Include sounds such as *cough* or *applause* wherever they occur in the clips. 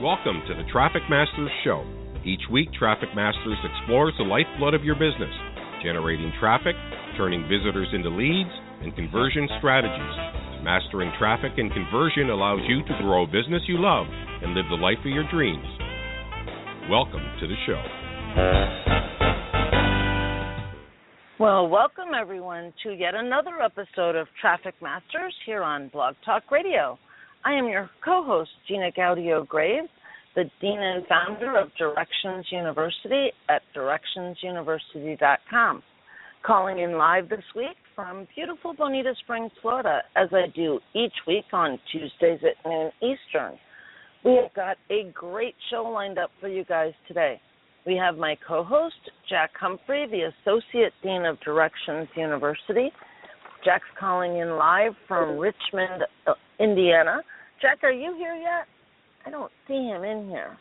Welcome to the Traffic Masters Show. Each week, Traffic Masters explores the lifeblood of your business, generating traffic, turning visitors into leads, and conversion strategies. Mastering traffic and conversion allows you to grow a business you love and live the life of your dreams. Welcome to the show. Well, welcome everyone to yet another episode of Traffic Masters here on Blog Talk Radio. I am your co host, Gina Gaudio Graves, the Dean and founder of Directions University at directionsuniversity.com. Calling in live this week from beautiful Bonita Springs, Florida, as I do each week on Tuesdays at noon Eastern. We have got a great show lined up for you guys today. We have my co host, Jack Humphrey, the Associate Dean of Directions University. Jack's calling in live from Richmond, uh, Indiana. Jack, are you here yet? I don't see him in here.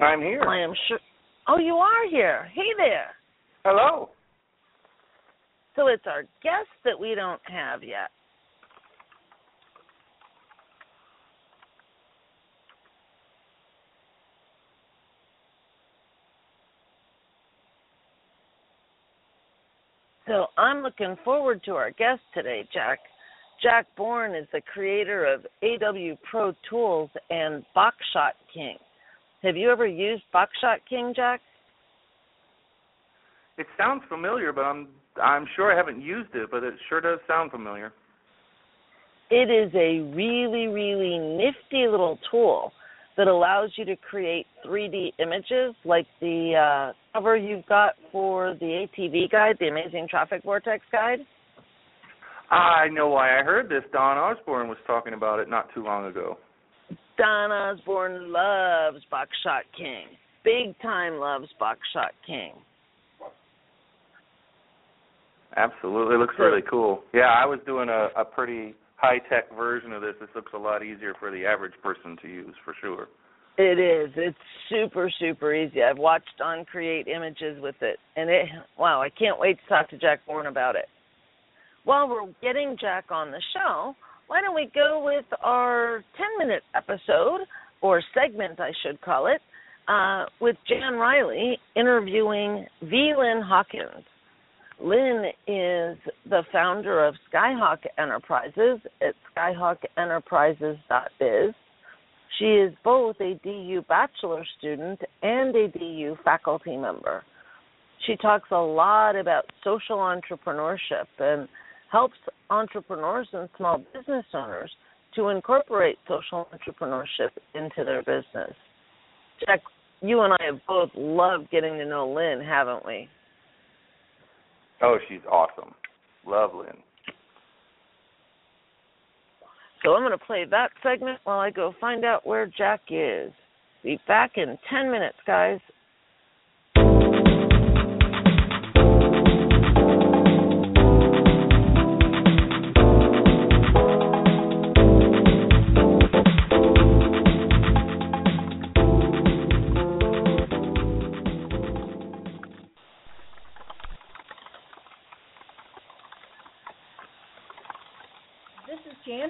I'm here. I am sure. Oh, you are here. Hey there. Hello. So it's our guest that we don't have yet. So I'm looking forward to our guest today, Jack. Jack Bourne is the creator of AW Pro Tools and Boxshot King. Have you ever used Boxshot King, Jack? It sounds familiar, but I'm I'm sure I haven't used it, but it sure does sound familiar. It is a really, really nifty little tool that allows you to create 3D images like the uh, cover you've got for the ATV guide, the Amazing Traffic Vortex guide. I know why I heard this. Don Osborne was talking about it not too long ago. Don Osborne loves Boxshot King. Big time loves Boxshot King. Absolutely, it looks really cool. Yeah, I was doing a, a pretty high tech version of this. This looks a lot easier for the average person to use, for sure. It is. It's super, super easy. I've watched on create images with it, and it. Wow, I can't wait to talk to Jack Bourne about it while we're getting Jack on the show, why don't we go with our 10 minute episode, or segment, I should call it, uh, with Jan Riley interviewing V. Lynn Hawkins. Lynn is the founder of Skyhawk Enterprises at skyhawkenterprises.biz. She is both a DU bachelor student and a DU faculty member. She talks a lot about social entrepreneurship and helps entrepreneurs and small business owners to incorporate social entrepreneurship into their business. Jack, you and I have both loved getting to know Lynn, haven't we? Oh, she's awesome. Love Lynn. So I'm going to play that segment while I go find out where Jack is. Be back in 10 minutes, guys.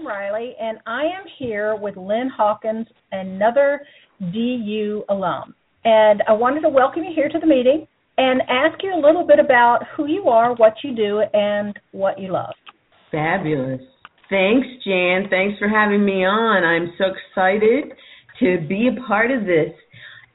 Riley, and I am here with Lynn Hawkins, another DU alum. And I wanted to welcome you here to the meeting and ask you a little bit about who you are, what you do, and what you love. Fabulous. Thanks, Jan. Thanks for having me on. I'm so excited to be a part of this.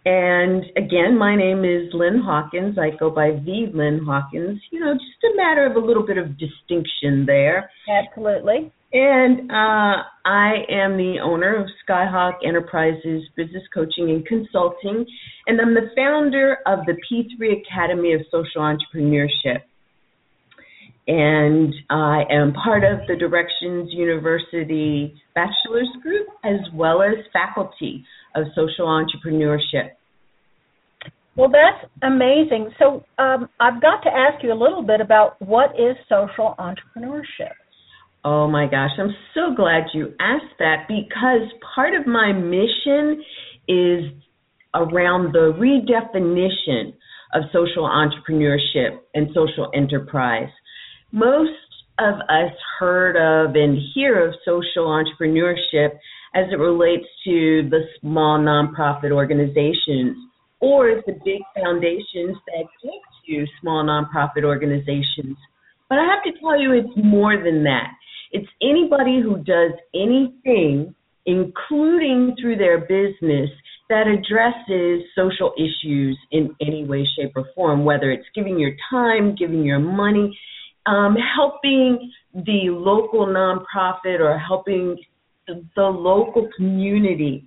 And again, my name is Lynn Hawkins. I go by V. Lynn Hawkins. You know, just a matter of a little bit of distinction there. Absolutely. And uh, I am the owner of Skyhawk Enterprises Business Coaching and Consulting, and I'm the founder of the P3 Academy of Social Entrepreneurship. And I am part of the Directions University Bachelor's Group as well as faculty of social entrepreneurship. Well, that's amazing. So um, I've got to ask you a little bit about what is social entrepreneurship. Oh my gosh, I'm so glad you asked that because part of my mission is around the redefinition of social entrepreneurship and social enterprise. Most of us heard of and hear of social entrepreneurship as it relates to the small nonprofit organizations or the big foundations that give to small nonprofit organizations. But I have to tell you, it's more than that. It's anybody who does anything, including through their business, that addresses social issues in any way, shape, or form, whether it's giving your time, giving your money, um, helping the local nonprofit or helping the local community.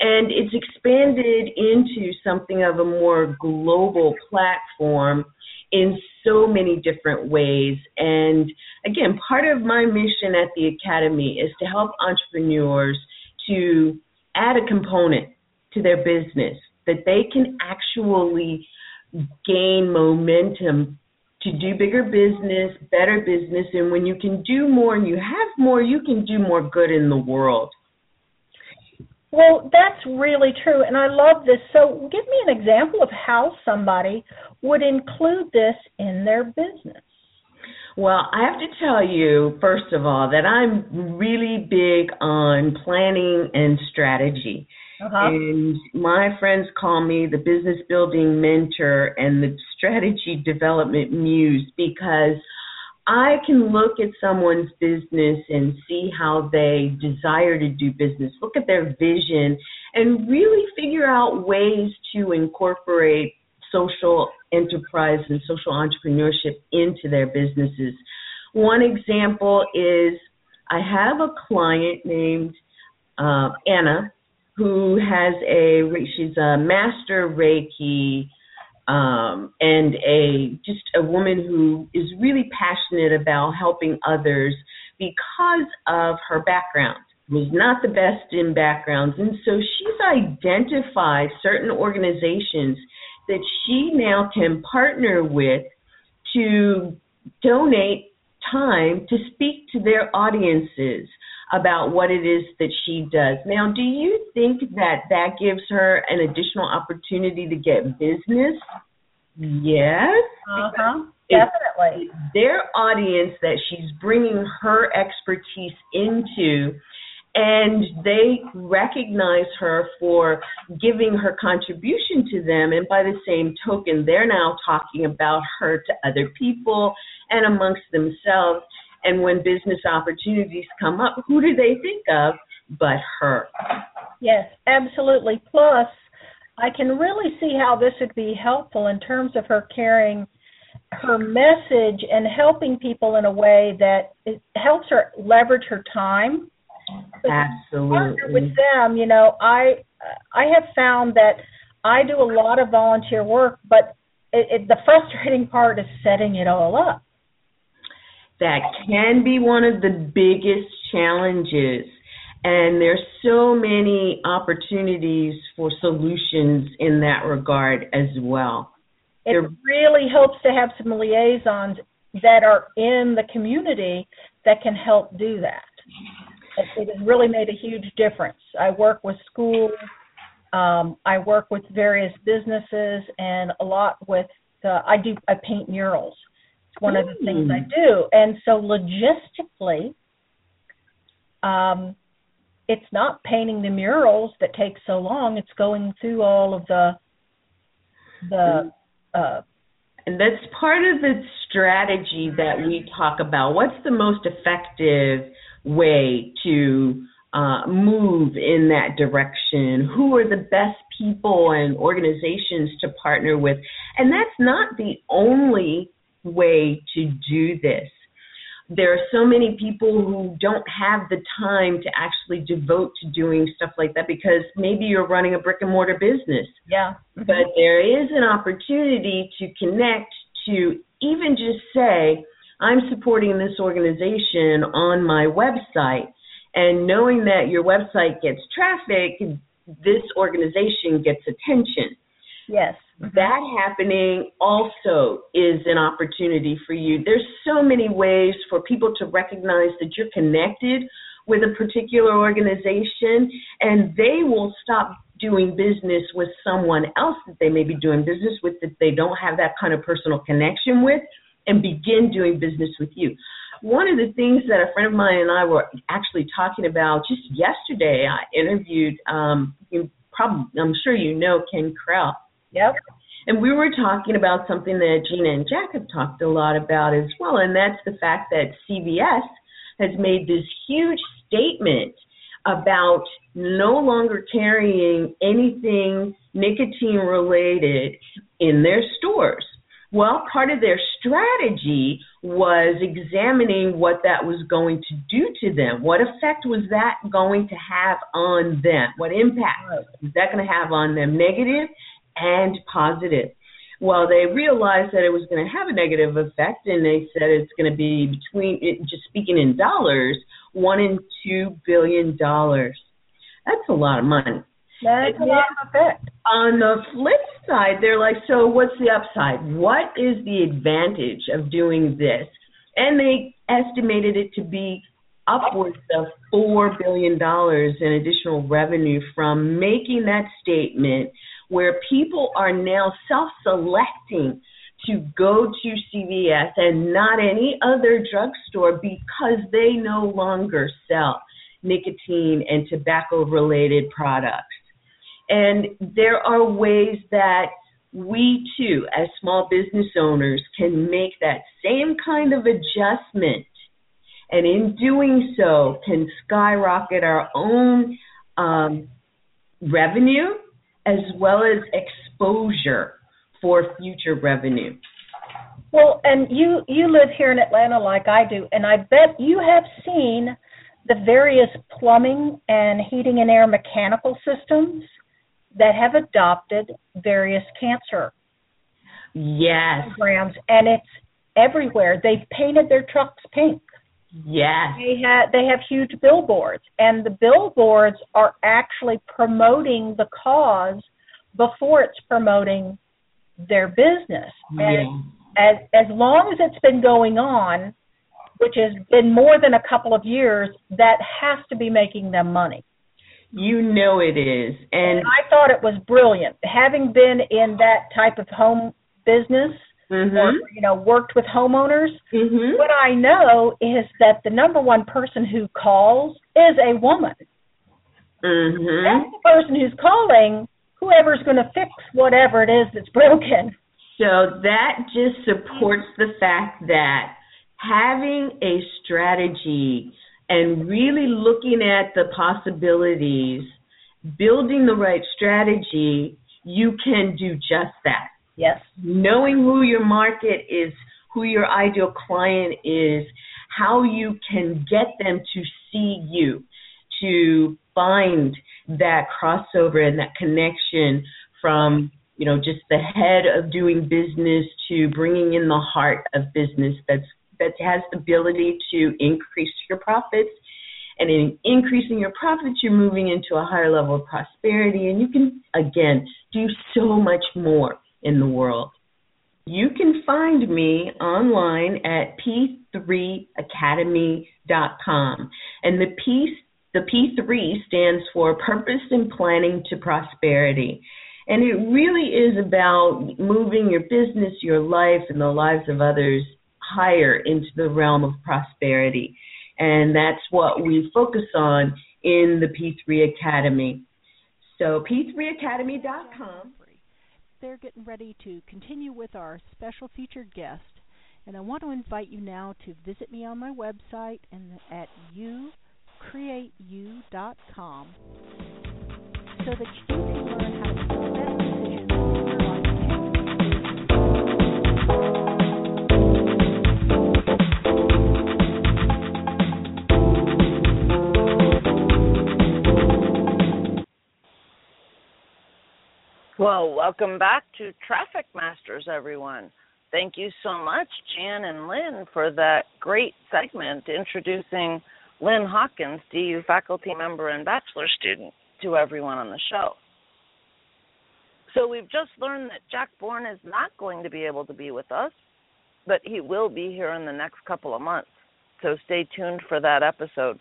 And it's expanded into something of a more global platform in so many different ways. And again, part of my mission at the Academy is to help entrepreneurs to add a component to their business that they can actually gain momentum to do bigger business, better business, and when you can do more and you have more, you can do more good in the world. Well, that's really true, and I love this. So, give me an example of how somebody would include this in their business. Well, I have to tell you, first of all, that I'm really big on planning and strategy. Uh-huh. And my friends call me the business building mentor and the strategy development muse because I can look at someone's business and see how they desire to do business, look at their vision, and really figure out ways to incorporate social enterprise and social entrepreneurship into their businesses. One example is I have a client named uh, Anna who has a she's a master Reiki um, and a just a woman who is really passionate about helping others because of her background. Was not the best in backgrounds. And so she's identified certain organizations that she now can partner with to donate time to speak to their audiences about what it is that she does. Now, do you think that that gives her an additional opportunity to get business? Yes. Uh-huh. Definitely. their audience that she's bringing her expertise into and they recognize her for giving her contribution to them and by the same token they're now talking about her to other people and amongst themselves and when business opportunities come up, who do they think of but her? Yes, absolutely. Plus, I can really see how this would be helpful in terms of her carrying her message and helping people in a way that it helps her leverage her time. Absolutely. Partner with them, you know, I I have found that I do a lot of volunteer work, but it, it, the frustrating part is setting it all up that can be one of the biggest challenges. And there's so many opportunities for solutions in that regard as well. It really helps to have some liaisons that are in the community that can help do that. It has really made a huge difference. I work with schools, um, I work with various businesses, and a lot with. Uh, I do. I paint murals, one of the things I do. And so logistically, um, it's not painting the murals that takes so long. It's going through all of the the uh, and that's part of the strategy that we talk about. What's the most effective way to uh, move in that direction? Who are the best people and organizations to partner with? And that's not the only way to do this. There are so many people who don't have the time to actually devote to doing stuff like that because maybe you're running a brick and mortar business. Yeah. Mm-hmm. But there is an opportunity to connect to even just say, I'm supporting this organization on my website. And knowing that your website gets traffic, this organization gets attention. Yes. That happening also is an opportunity for you. There's so many ways for people to recognize that you're connected with a particular organization and they will stop doing business with someone else that they may be doing business with that they don't have that kind of personal connection with and begin doing business with you. one of the things that a friend of mine and I were actually talking about just yesterday, I interviewed, um, you probably, I'm sure you know Ken Krell. Yep. And we were talking about something that Gina and Jack have talked a lot about as well, and that's the fact that CVS has made this huge statement about no longer carrying anything nicotine related in their stores. Well, part of their strategy was examining what that was going to do to them. What effect was that going to have on them? What impact was that going to have on them, negative and positive? Well, they realized that it was going to have a negative effect, and they said it's going to be between, just speaking in dollars, one and two billion dollars. That's a lot of money. That's a lot of effect. On the flip side, they're like, so what's the upside? What is the advantage of doing this? And they estimated it to be upwards of $4 billion in additional revenue from making that statement where people are now self selecting to go to CVS and not any other drugstore because they no longer sell nicotine and tobacco related products. And there are ways that we too, as small business owners, can make that same kind of adjustment. And in doing so, can skyrocket our own um, revenue as well as exposure for future revenue. Well, and you you live here in Atlanta like I do, and I bet you have seen the various plumbing and heating and air mechanical systems that have adopted various cancer yes. programs, and it's everywhere. They've painted their trucks pink. Yes. They have they have huge billboards, and the billboards are actually promoting the cause before it's promoting their business. And as as long as it's been going on, which has been more than a couple of years, that has to be making them money. You know it is. And, And I thought it was brilliant. Having been in that type of home business mhm. or you know worked with homeowners, Mhm. what I know is that the number one person who calls is a woman. Mhm. That's the person who's calling whoever's going to fix whatever it is that's broken. So that just supports the fact that having a strategy and really looking at the possibilities, building the right strategy, you can do just that. Yes. Knowing who your market is, who your ideal client is, how you can get them to see you, to find that crossover and that connection from you know just the head of doing business to bringing in the heart of business that's that has the ability to increase your profits. And in increasing your profits you're moving into a higher level of prosperity. And you can again do so much more in the world you can find me online at p3academy.com and the p the P3 stands for Purpose and Planning to Prosperity. And it really is about moving your business, your life, and the lives of others higher into the realm of prosperity. And that's what we focus on in the P3 Academy. So, p3academy.com. They're getting ready to continue with our special featured guest. And I want to invite you now to visit me on my website and at youcreateyou.com so that you can learn Well, welcome back to Traffic Masters, everyone. Thank you so much, Jan and Lynn, for that great segment introducing Lynn Hawkins, DU faculty member and bachelor student, to everyone on the show. So we've just learned that Jack Bourne is not going to be able to be with us, but he will be here in the next couple of months. So stay tuned for that episode.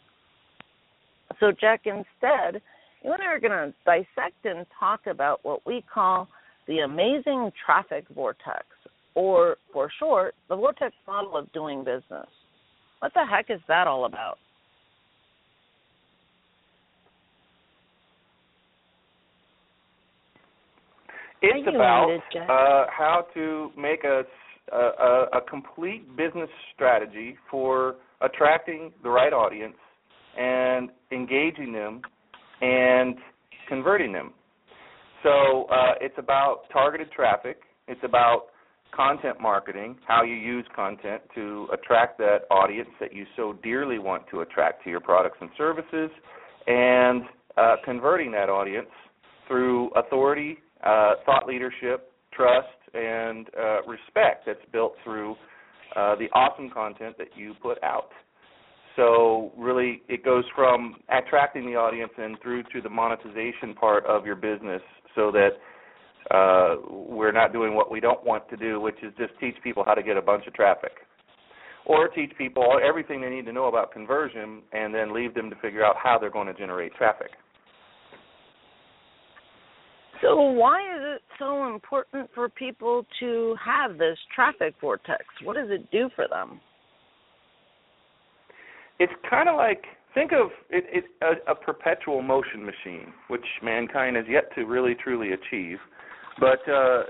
So, Jack, instead, you and I are going to dissect and talk about what we call the amazing traffic vortex, or for short, the vortex model of doing business. What the heck is that all about? It's about uh, how to make a, a a complete business strategy for attracting the right audience and engaging them and converting them. So uh, it's about targeted traffic. It's about content marketing, how you use content to attract that audience that you so dearly want to attract to your products and services, and uh, converting that audience through authority, uh, thought leadership, trust, and uh, respect that's built through uh, the awesome content that you put out. So really, it goes from attracting the audience and through to the monetization part of your business, so that uh, we're not doing what we don't want to do, which is just teach people how to get a bunch of traffic, or teach people everything they need to know about conversion, and then leave them to figure out how they're going to generate traffic. So why is it so important for people to have this traffic vortex? What does it do for them? It's kind of like think of it, it a, a perpetual motion machine, which mankind has yet to really truly achieve. But uh,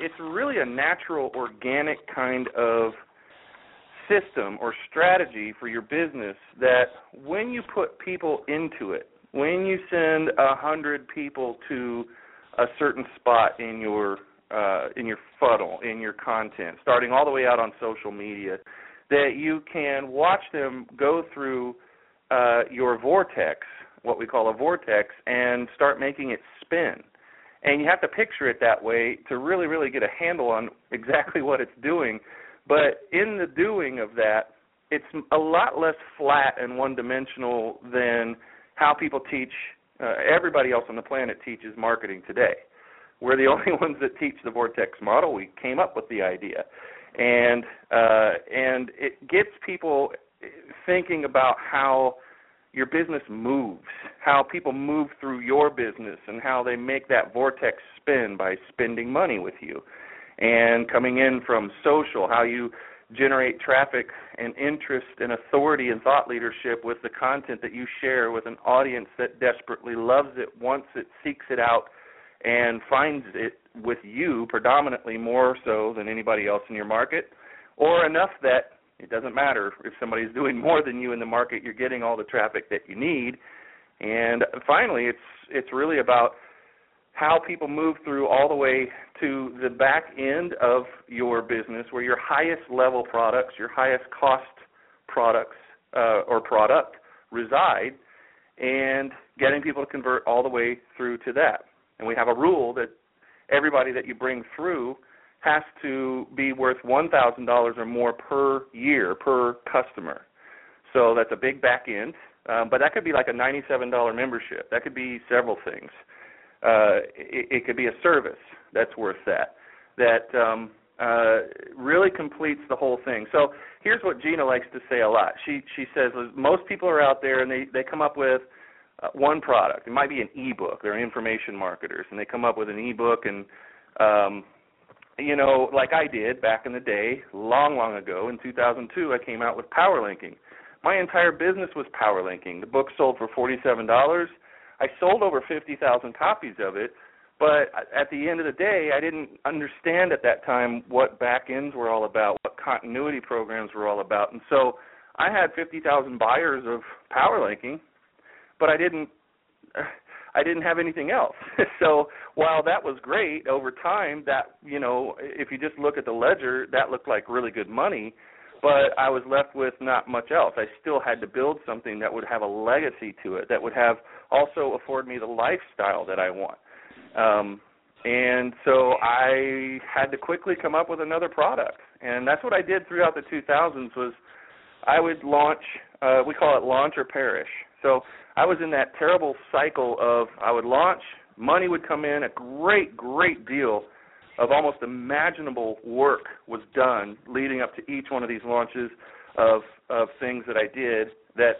it's really a natural, organic kind of system or strategy for your business that when you put people into it, when you send a hundred people to a certain spot in your uh, in your funnel, in your content, starting all the way out on social media, that you can watch them go through uh, your vortex, what we call a vortex, and start making it spin. And you have to picture it that way to really, really get a handle on exactly what it's doing. But in the doing of that, it's a lot less flat and one dimensional than how people teach uh, everybody else on the planet teaches marketing today. We're the *laughs* only ones that teach the vortex model. We came up with the idea, and uh, and it gets people thinking about how your business moves, how people move through your business, and how they make that vortex spin by spending money with you, and coming in from social, how you generate traffic and interest and authority and thought leadership with the content that you share with an audience that desperately loves it, wants it, seeks it out, and finds it with you predominantly more so than anybody else in your market, or enough that it doesn't matter if somebody's *laughs* doing more than you in the market, you're getting all the traffic that you need. And finally, it's it's really about how people move through all the way to the back end of your business where your highest level products, your highest cost products uh, or product reside, and getting people to convert all the way through to that. And we have a rule that everybody that you bring through has to be worth $1,000 or more per year per customer. So that's a big back end, um, but that could be like a $97 membership. That could be several things uh, it, it could be a service that's worth that. That um, uh, really completes the whole thing. So here's what Gina likes to say a lot. She she says most people are out there and they they come up with uh, one product. It might be an ebook. They're information marketers and they come up with an ebook and um, you know, like I did back in the day, long, long ago in 2002, I came out with power linking. My entire business was power linking. The book sold for forty-seven dollars. I sold over 50,000 copies of it, but at the end of the day, I didn't understand at that time what back ends were all about, what continuity programs were all about. And so I had 50,000 buyers of power linking, but I didn't I didn't have anything else. *laughs* so while that was great over time, that you know, if you just look at the ledger, that looked like really good money but I was left with not much else. I still had to build something that would have a legacy to it, that would have also afford me the lifestyle that I want. Um, and so I had to quickly come up with another product, and that's what I did throughout the 2000s. Was I would launch, uh, we call it launch or perish. So I was in that terrible cycle of I would launch, money would come in, a great, great deal of almost imaginable work was done leading up to each one of these launches of of things that I did that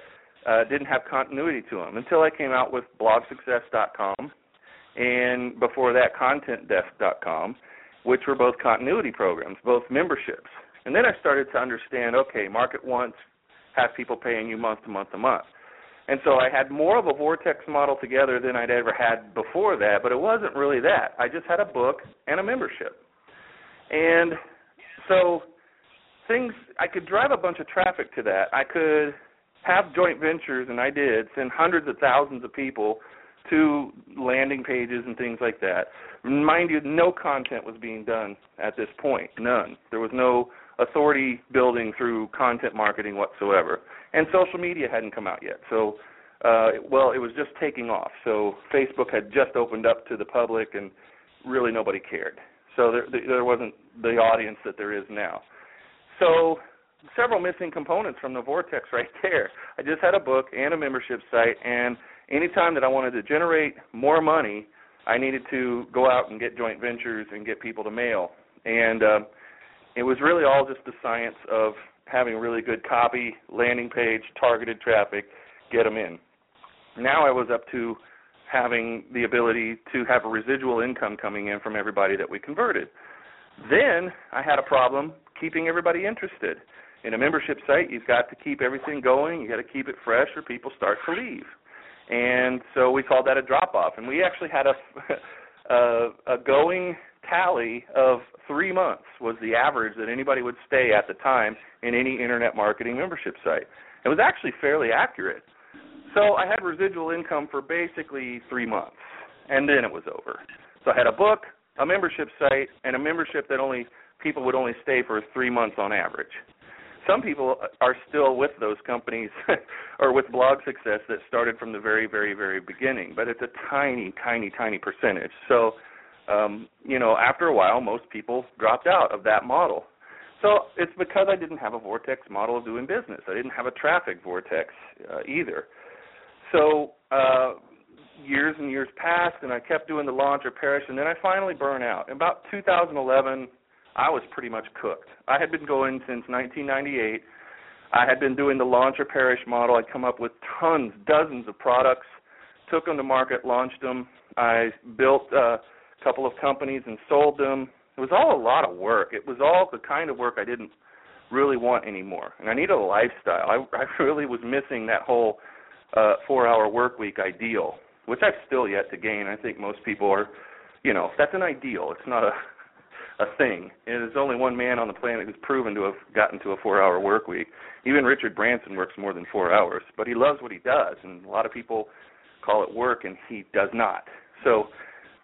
uh, didn't have continuity to them until I came out with blogsuccess.com and before that contentdesk.com, which were both continuity programs, both memberships. And then I started to understand, okay, market wants have people paying you month to month to month. And so I had more of a vortex model together than I'd ever had before that, but it wasn't really that. I just had a book and a membership. And so things I could drive a bunch of traffic to that. I could have joint ventures and I did send hundreds of thousands of people to landing pages and things like that. Mind you, no content was being done at this point. None. There was no authority building through content marketing whatsoever. And social media hadn't come out yet. So uh well, it was just taking off. So Facebook had just opened up to the public and really nobody cared. So there there wasn't the audience that there is now. So several missing components from the vortex *laughs* right there. I just had a book and a membership site and anytime that I wanted to generate more money, I needed to go out and get joint ventures and get people to mail. And uh, it was really all just the science of having really good copy, landing page, targeted traffic, get them in. Now I was up to having the ability to have a residual income coming in from everybody that we converted. Then I had a problem keeping everybody interested. In a membership site, you've got to keep everything going, you got to keep it fresh or people start to leave and so we called that a drop off. And we actually had a *laughs* a, a going tally of three months was the average that anybody would stay at the time in any internet marketing membership site. It was actually fairly accurate. So I had residual income for basically three months, and then it was over. So I had a book, a membership site, and a membership that only people would only stay for three months on average some people are still with those companies *laughs* or with blog success that started from the very very very beginning but it's a tiny tiny tiny percentage so um you know after a while most people dropped out of that model so it's because i didn't have a vortex model of doing business i didn't have a traffic vortex uh, either so uh years and years passed and i kept doing the launch or perish and then i finally burned out in about 2011 I was pretty much cooked. I had been going since 1998. I had been doing the launch or perish model. I'd come up with tons, dozens of products, took them to market, launched them. I built a couple of companies and sold them. It was all a lot of work. It was all the kind of work I didn't really want anymore. And I needed a lifestyle. I, I *laughs* really was missing that whole uh, four-hour work week ideal, which I've still yet to gain. I think most people are, you know, that's an ideal. It's not a *laughs* a thing. And there's only one man on the planet who's proven to have gotten to a four-hour work week. Even Richard Branson works more than four hours, but he loves what he does, and a lot of people call it work, and he does not. So,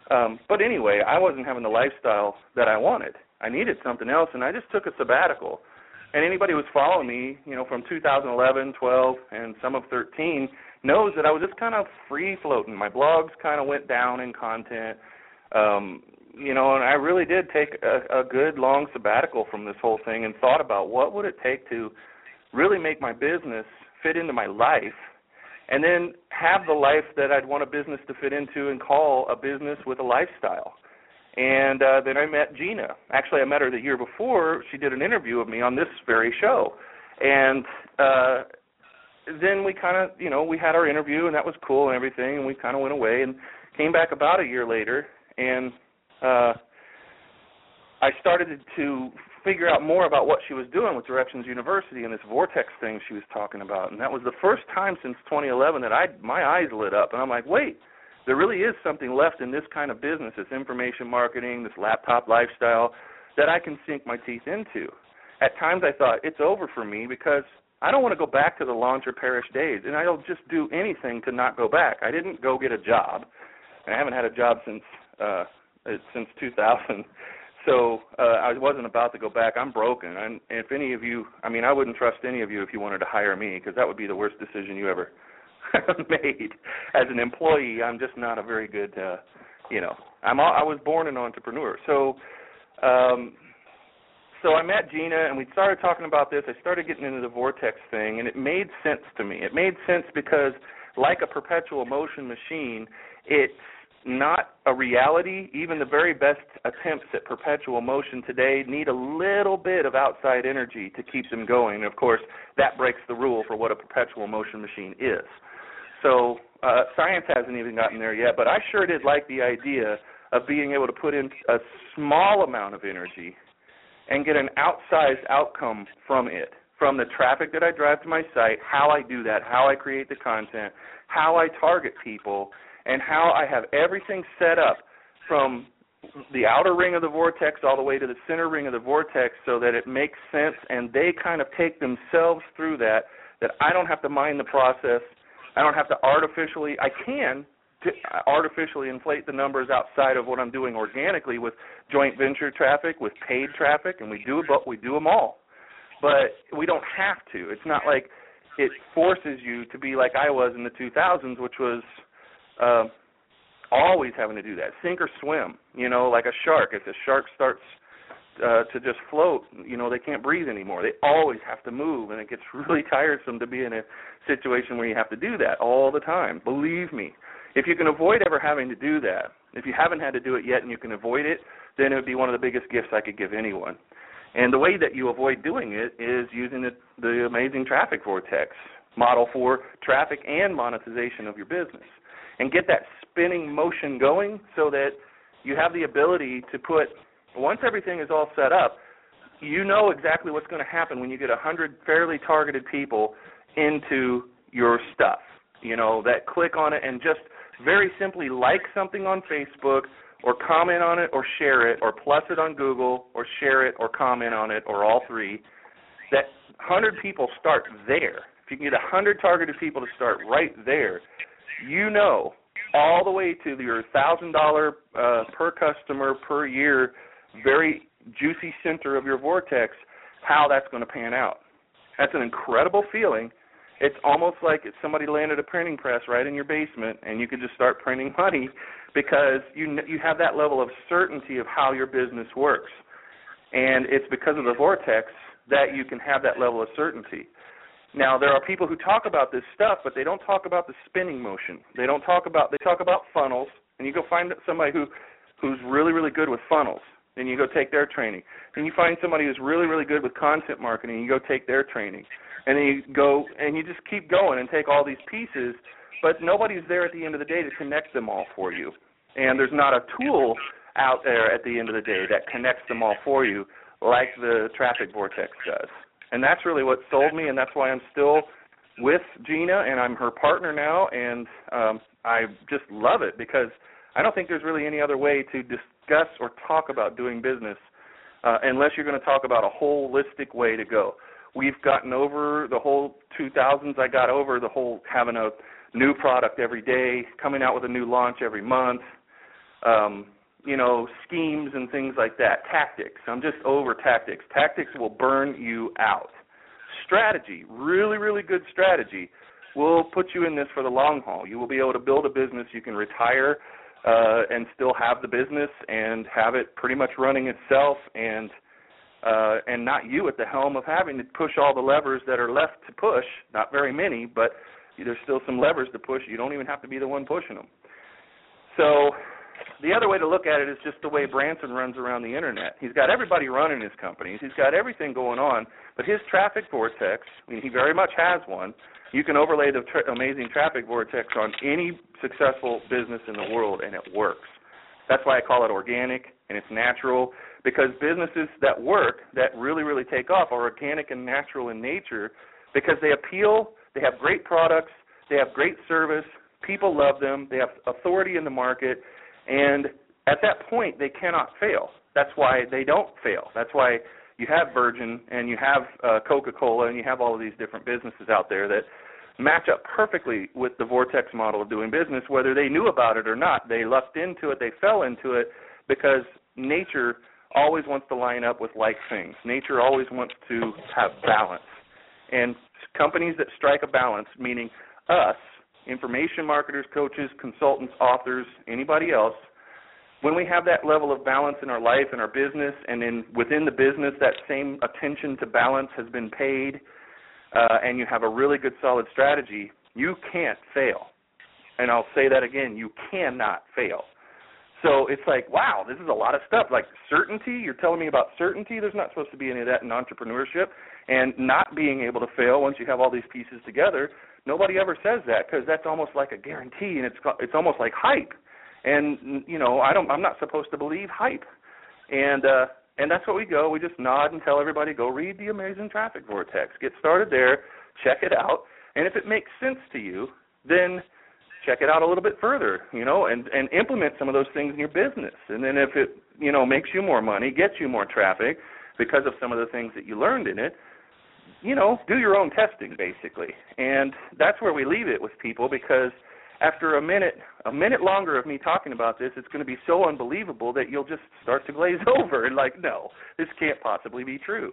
um, but anyway, I wasn't having the lifestyle that I wanted. I needed something else, and I just took a sabbatical. And anybody who's following me, you know, from 2011, 12, and some of 13, knows that I was just kind of free floating. My blogs kind of went down in content. Um, you know, and I really did take a, a good long sabbatical from this whole thing and thought about what would it take to really make my business fit into my life and then have the life that I'd want a business to fit into and call a business with a lifestyle. And uh, then I met Gina. Actually, I met her the year before. She did an interview of me on this very show. And uh then we kind of, you know, we had our interview and that was cool and everything and we kind of went away and came back about a year later and uh, I started to figure out more about what she was doing with Directions University and this vortex thing she was talking about. And that was the first time since 2011 that I my eyes lit up, and I'm like, wait, there really is something left in this kind of business, this information marketing, this laptop lifestyle, that I can sink my teeth into. At times I thought it's over for me because I don't want to go back to the launch or perish days, and I'll just do anything to not go back. I didn't go get a job, and I haven't had a job since uh since 2000. So uh, I wasn't about to go back. I'm broken. And if any of you, I mean, I wouldn't trust any of you if you wanted to hire me because that would be the worst decision you ever *laughs* made. As an employee, I'm just not a very good, uh, you know. I'm all, I was born an entrepreneur. So um so I met Gina and we started talking about this. I started getting into the vortex thing and it made sense to me. It made sense because like a perpetual motion machine, it's not a reality. Even the very best attempts at perpetual motion today need a little bit of outside energy to keep them going. Of course, that breaks the rule for what a perpetual motion machine is. So uh, science hasn't even gotten there yet, but I sure did like the idea of being able to put in a small amount of energy and get an outsized outcome from it from the traffic that I drive to my site, how I do that, how I create the content, how I target people, and how I have everything set up from the outer ring of the vortex all the way to the center ring of the vortex so that it makes sense and they kind of take themselves through that that I don't have to mind the process. I don't have to artificially I can artificially inflate the numbers outside of what I'm doing organically with joint venture traffic, with paid traffic, and we do but we do them all. But we don't have to. It's not like it forces you to be like I was in the 2000s, which was uh, always having to do that, sink or swim. You know, like a shark. If the shark starts uh, to just float, you know, they can't breathe anymore. They always have to move, and it gets *laughs* really tiresome to be in a situation where you have to do that all the time. Believe me, if you can avoid ever having to do that, if you haven't had to do it yet and you can avoid it, then it would be one of the biggest gifts I could give anyone. And the way that you avoid doing it is using the, the amazing traffic vortex model for traffic and monetization of your business. And get that spinning motion going so that you have the ability to put, once everything is all set up, you know exactly what's going to happen when you get 100 fairly targeted people into your stuff. You know, that click on it and just very simply like something on Facebook or comment on it or share it or plus it on Google or share it or comment on it or all three, that 100 people start there. If you can get 100 targeted people to start right there, you know all the way to your $1,000 uh, per customer per year, very juicy center of your vortex, how that's going to pan out. That's an incredible feeling. It's almost like somebody landed a printing press right in your basement and you could just start printing *laughs* money because you you have that level of certainty of how your business works. And it's because of the vortex that you can have that level of certainty now there are people who talk about this stuff but they don't talk about the spinning motion they don't talk about they talk about funnels and you go find somebody who who's really really good with funnels and you go take their training and you find somebody who's really really good with content marketing and you go take their training and then you go and you just keep going and take all these pieces, but nobody's there at the end of the day to connect them all for you. And there's not a tool out there at the end of the day that connects them all for you like the traffic vortex does. And that's really what sold me and that's why I'm still with Gina and I'm her partner now and um I just love it because I don't think there's really any other way to discuss or talk about doing business uh, unless you're going to talk about a holistic way to go we've gotten over the whole 2000s. I got over the whole having a new product every day, coming out with a new launch every month, um, you know, schemes and things like that. Tactics. I'm just over tactics. Tactics will burn you out. Strategy, really, really good strategy, will put you in this for the long haul. You will be able to build a business. You can retire uh, and still have the business and have it pretty much running itself and uh, and not you at the helm of having to push all the levers that are left to push. Not very many, but there's still some levers to push. You don't even have to be the one pushing them. So the other way to look at it is just the way Branson runs around the internet. He's got everybody running his companies. He's got everything going on, but his traffic vortex, I mean, he very much has one. You can overlay the tra- amazing traffic vortex on any successful business in the world, and it works. That's why I call it organic and it's natural because businesses that work that really really take off are organic and natural in nature because they appeal they have great products they have great service people love them they have authority in the market and at that point they cannot fail that's why they don't fail that's why you have virgin and you have uh, coca-cola and you have all of these different businesses out there that match up perfectly with the vortex model of doing business whether they knew about it or not they lucked into it they fell into it because nature always wants to line up with like things. Nature always wants to have balance. And companies that strike a balance, meaning us, information marketers, coaches, consultants, authors, anybody else, when we have that level of balance in our life and our business, and then within the business, that same attention to balance has been paid, uh, and you have a really good solid strategy, you can't fail. And I'll say that again you cannot fail. So it's like, wow, this is a lot of stuff. Like certainty, you're telling me about certainty. There's not supposed to be any of that in entrepreneurship, and not being able to fail once you have all these pieces together. Nobody ever says that because that's almost like a guarantee, and it's it's almost like hype. And you know, I don't, I'm not supposed to believe hype. And uh, And that's what we go. We just nod and tell everybody, go read the Amazing Traffic Vortex. Get started there, check it out, and if it makes sense to you, then check it out a little bit further, you know, and and implement some of those things in your business. And then if it, you know, makes you more money, gets you more traffic because of some of the things that you learned in it, you know, do your own testing basically. And that's where we leave it with people because after a minute a minute longer of me talking about this, it's going to be so unbelievable that you'll just start to glaze *laughs* over and like, no, this can't possibly be true.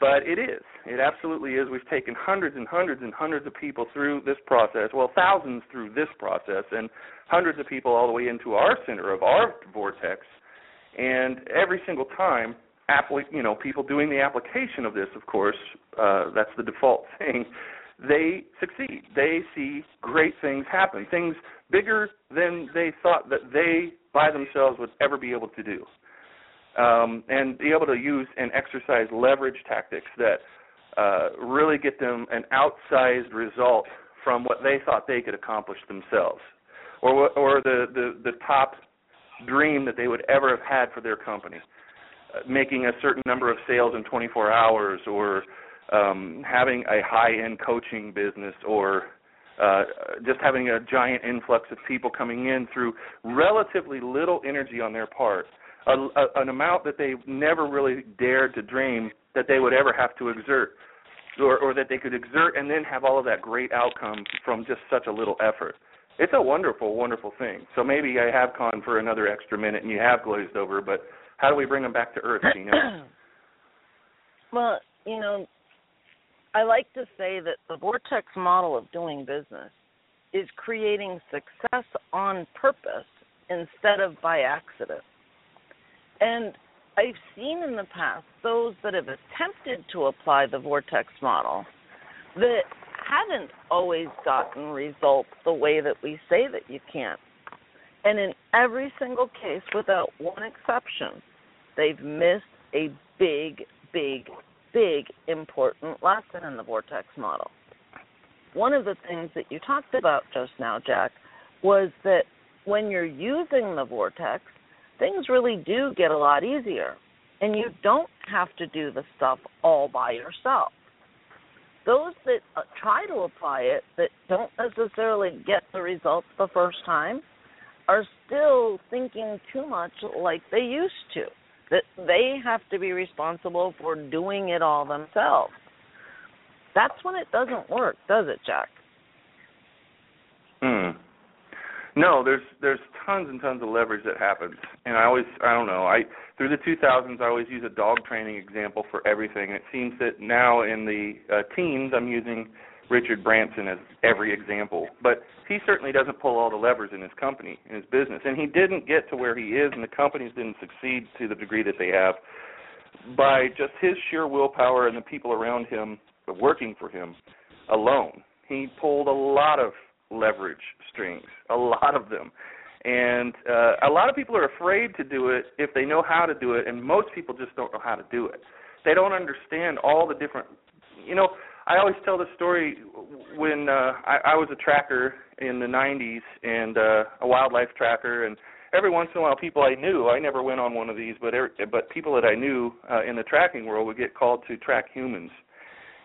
But it is. It absolutely is. We've taken hundreds and hundreds and hundreds of people through this process, well, thousands through this process, and hundreds of people all the way into our center of our vortex. And every single time, appli- you know, people doing the application of this, of course, uh, that's the default *laughs* thing. They succeed. They see great things happen, things bigger than they thought that they by themselves would ever be able to do um, and be able to use and exercise leverage tactics that uh, really get them an outsized result from what they thought they could accomplish themselves, or or the the, the top dream that they would ever have had for their company, uh, making a certain number of sales in 24 hours, or um, having a high-end coaching business, or uh, just having a giant influx of people coming in through relatively little energy on their part a, a, an amount that they never really dared to dream that they would ever have to exert, or, or that they could exert and then have all of that great outcome from just such a little effort. It's a wonderful, wonderful thing. So maybe I have gone for another extra minute and you have glazed over, but how do we bring them back to earth, Gina? *clears throat* well, you know, I like to say that the vortex model of doing business is creating success on purpose instead of by accident. And I've seen in the past those that have attempted to apply the vortex model that haven't always gotten results the way that we say that you can't. And in every single case, without one exception, they've missed a big, big, big important lesson in the vortex model. One of the things that you talked about just now, Jack, was that when you're using the vortex, things really do get a lot easier. And you don't have to do the stuff all by yourself. Those that uh, try to apply it that don't necessarily get the results the first time are still thinking too much like they used to. That they have to be responsible for doing it all themselves. That's when it doesn't work, does it, Jack? Hmm. No, there's there's tons and tons of leverage that happens, and I always I don't know I through the 2000s I always use a dog training example for everything. It seems that now in the uh, teens I'm using Richard Branson as every example, but he certainly doesn't pull all the levers in his company in his business, and he didn't get to where he is, and the companies didn't succeed to the degree that they have by just his sheer willpower and the people around him working for him alone. He pulled a lot of leverage strings, *laughs* a lot of them. And uh, a lot of people are afraid to do it if they know how to do it, and most people just don't know how to do it. They don't understand all the different. You know, I always tell the story when uh, I, I was a tracker in the '90s and uh, a wildlife tracker, and every once in a while, people I knew. I never went on one of these, but but people that I knew uh, in the tracking world would get called to track humans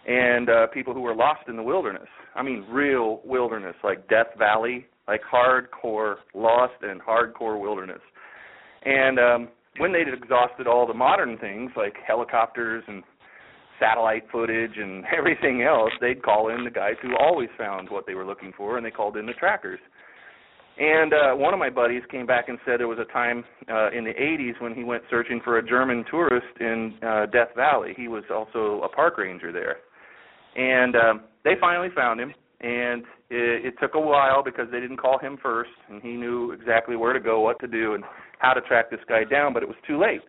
and uh, people who were lost in the wilderness. I mean, real wilderness, like Death Valley, like hardcore lost and hardcore wilderness. And um, when they'd exhausted all the modern things like helicopters and satellite footage and *laughs* everything else, they'd call in the guys who always found what they were looking for, and they called in the trackers. And uh, one of my buddies came back and said there was a time uh, in the 80s when he went searching for a German tourist in uh, Death Valley. He was also a park ranger there and um, they finally found him. And it, it took a while because they didn't call him first, and he knew exactly where to go, what to do, and how to track this guy down. But it was too late.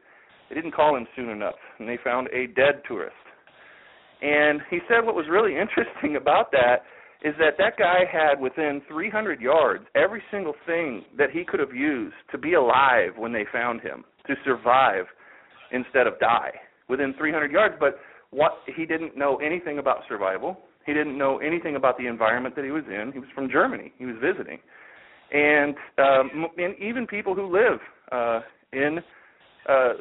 They didn't call him soon enough, and they found a dead tourist. And he said what was really *laughs* interesting about that is that that guy had within 300 yards every single thing that he could have used to be alive when they found him, to survive instead of die within 300 yards. But what he didn't know anything about survival. He didn't know anything about the environment that he was in. He was from Germany. He was visiting, and um, and even people who live uh, in uh,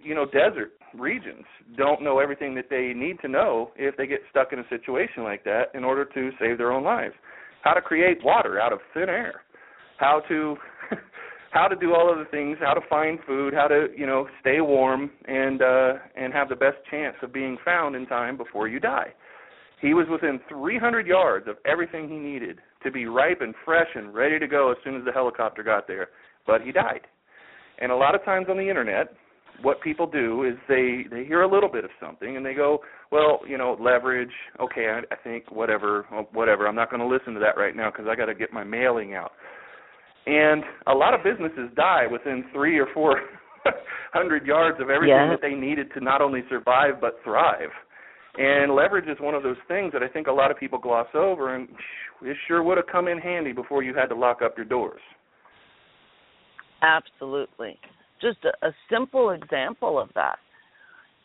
you know desert regions don't know everything that they need to know if they get stuck in a situation like that in order to save their own lives. How to create water out of thin air, how to *laughs* how to do all of the things, how to find food, how to you know stay warm and uh, and have the best chance of being found in time before you die. He was within 300 yards of everything he needed to be ripe and fresh and ready to go as soon as the helicopter got there, but he died. And a lot of times on the internet, what people do is they they hear a little bit of something and they go, well, you know, leverage. Okay, I, I think whatever, whatever. I'm not going to listen to that right now because I got to get my mailing out. And a lot of businesses die within three or four *laughs* hundred yards of everything yeah. that they needed to not only survive but thrive. And leverage is one of those things that I think a lot of people gloss over, and it sure would have come in handy before you had to lock up your doors. Absolutely. Just a, a simple example of that.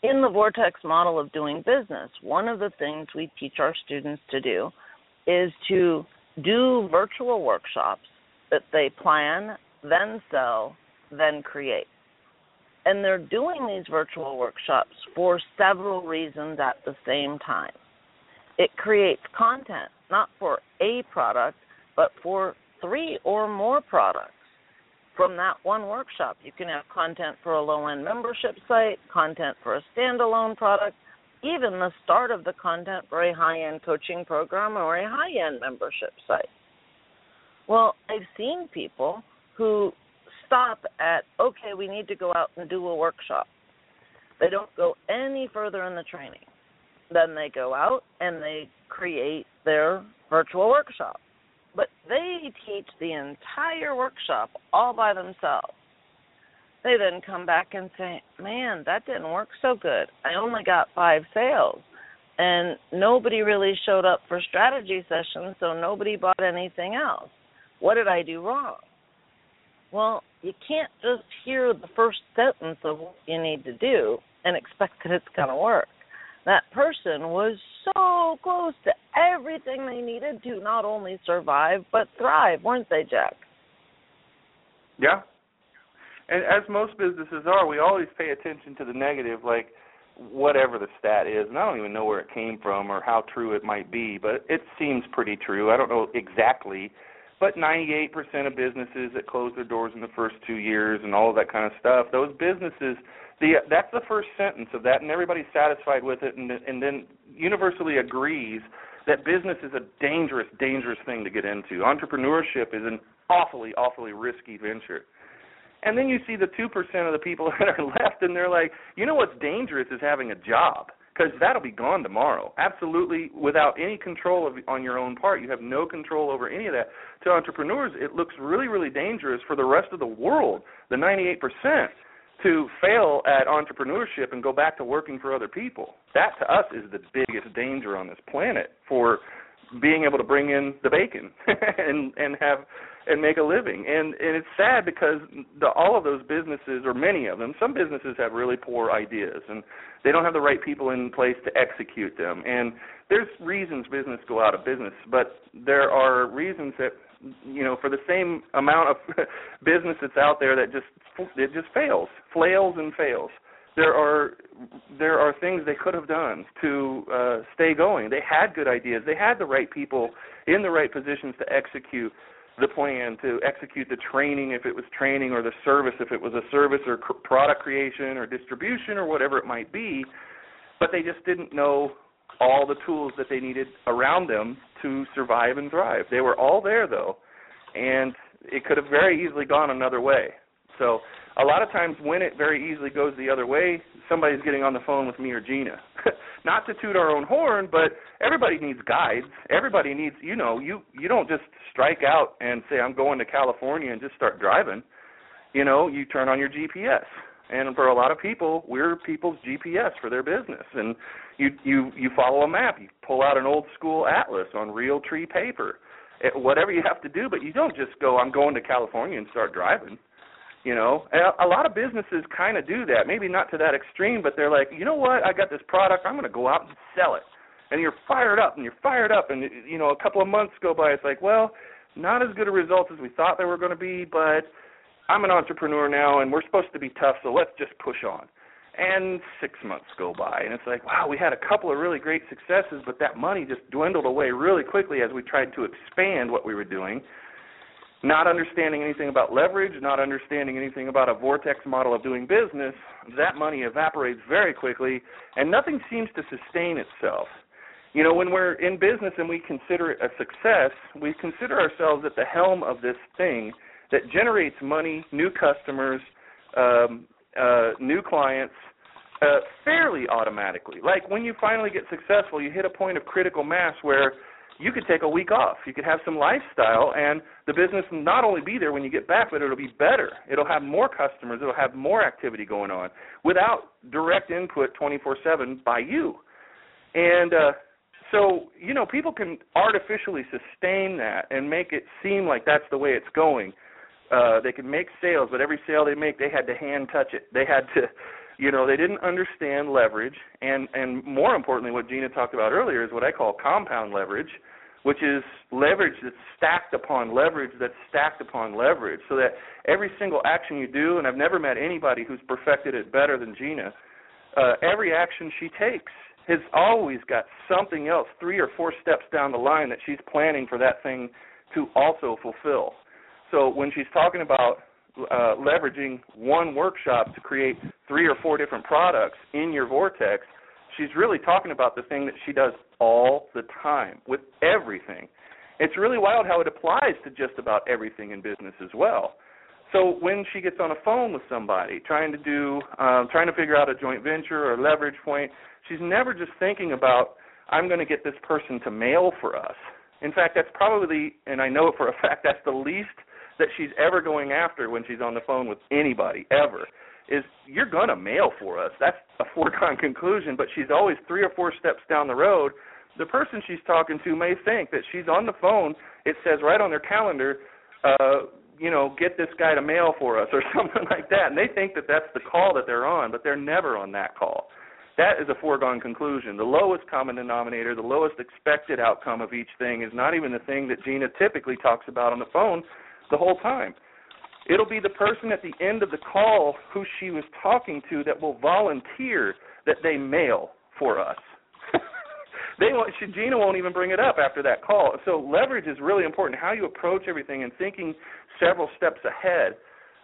In the Vortex model of doing business, one of the things we teach our students to do is to do virtual workshops that they plan, then sell, then create. And they're doing these virtual workshops for several reasons at the same time. It creates content, not for a product, but for three or more products. From that one workshop, you can have content for a low end membership site, content for a standalone product, even the start of the content for a high end coaching program or a high end membership site. Well, I've seen people who stop at, okay, we need to go out and do a workshop. They don't go any further in the training. Then they go out and they create their virtual workshop. But they teach the entire workshop all by themselves. They then come back and say, man, that didn't work so good. I only got five sales. And nobody really showed up for strategy sessions, so nobody bought anything else. What did I do wrong? Well, you can't just hear the first sentence of what you need to do and expect that it's going to work. That person was so close to everything they needed to not only survive but thrive, weren't they, Jack? Yeah. And as most businesses are, we always pay attention to the negative, like whatever the stat is. And I don't even know where it came from or how true it might be, but it seems pretty true. I don't know exactly but 98% of businesses that close their doors in the first two years and all of that kind of stuff, those businesses, the that's the first sentence of that, and everybody's satisfied with it, and and then universally agrees that business is a dangerous, dangerous thing to get into. Entrepreneurship is an awfully, awfully risky venture. And then you see the two percent of the people *laughs* that are left, and they're like, you know what's dangerous is having a job because that'll be gone tomorrow. Absolutely, without any control of, on your own part, you have no control over any of that. To entrepreneurs, it looks really, really dangerous for the rest of the world, the 98%, to fail at entrepreneurship and go back to working for other people. That to us is the biggest danger on this planet for being able to bring in the bacon *laughs* and and have and make a living. And and it's sad because the, all of those businesses, or many of them, some businesses have really poor ideas and they don't have the right people in place to execute them. And there's reasons business go out of business, but there are reasons that you know for the same amount of *laughs* business that's out there that just it just fails, flails and fails. There are there are things they could have done to uh, stay going. They had good ideas. They had the right people in the right positions to execute the plan to execute the training if it was training or the service if it was a service or cr- product creation or distribution or whatever it might be but they just didn't know all the tools that they needed around them to survive and thrive they were all there though and it could have very easily gone another way so a lot of times when it very easily goes the other way, somebody's getting on the phone with me or Gina. *laughs* Not to toot our own horn, but everybody needs guides. Everybody needs, you know, you you don't just strike out and say I'm going to California and just start driving. You know, you turn on your GPS. And for a lot of people, we're people's GPS for their business. And you you you follow a map. You pull out an old school atlas on real tree paper. It, whatever you have to do, but you don't just go I'm going to California and start driving you know, and a, a lot of businesses kind of do that. Maybe not to that extreme, but they're like, you know what? I got this product. I'm going to go out and sell it. And you're fired up, and you're fired up, and you know, a couple of months go by. It's like, well, not as good a result as we thought they were going to be, but I'm an entrepreneur now, and we're supposed to be tough, so let's just push on. And six months go by, and it's like, wow, we had a couple of really great successes, but that money just dwindled away really quickly as we tried to expand what we were doing. Not understanding anything about leverage, not understanding anything about a vortex model of doing business, that money evaporates very quickly, and nothing seems to sustain itself. You know, when we're in business and we consider it a success, we consider ourselves at the helm of this thing that generates money, new customers, um, uh, new clients uh, fairly automatically. Like when you finally get successful, you hit a point of critical mass where you could take a week off. You could have some lifestyle, and the business will not only be there when you get back, but it'll be better. It'll have more customers. It'll have more activity going on without direct input 24/7 by you. And uh, so, you know, people can artificially sustain that and make it seem like that's the way it's going uh, they can make sales, but every sale they make, they had to hand touch it. They had to, you know, they didn't understand leverage, and and more importantly, what Gina talked about earlier is what I call compound leverage, which is leverage that's stacked upon leverage that's stacked upon leverage, so that every single action you do, and I've never met anybody who's perfected it better than Gina. Uh, every action she takes has always got something else, three or four steps down the line that she's planning for that thing to also fulfill. So when she's talking about uh, leveraging one workshop to create three or four different products in your vortex, she's really talking about the thing that she does all the time with everything. It's really wild how it applies to just about everything in business as well. So when she gets on a phone with somebody trying to do um, trying to figure out a joint venture or leverage point, she's never just thinking about I'm going to get this person to mail for us. In fact, that's probably and I know it for a fact that's the least that she's ever going after when she's on the phone with anybody ever is you're going to mail for us. That's a foregone *laughs* conclusion, but she's always three or four steps down the road. The person she's talking to may think that she's on the phone. It says right on their calendar, uh, you know, get this guy to mail for us or *laughs* something like that, and they think that that's the call that they're on, but they're never on that call. That is a foregone conclusion. The lowest common denominator, the lowest expected outcome of each thing is not even the thing that Gina typically talks about on the phone, the whole time. It'll be the person at the end of the call who she was talking to that will volunteer that they mail for us. *laughs* they won't, she, Gina won't even bring it up after that call. So leverage is really important. How you approach everything and thinking several steps ahead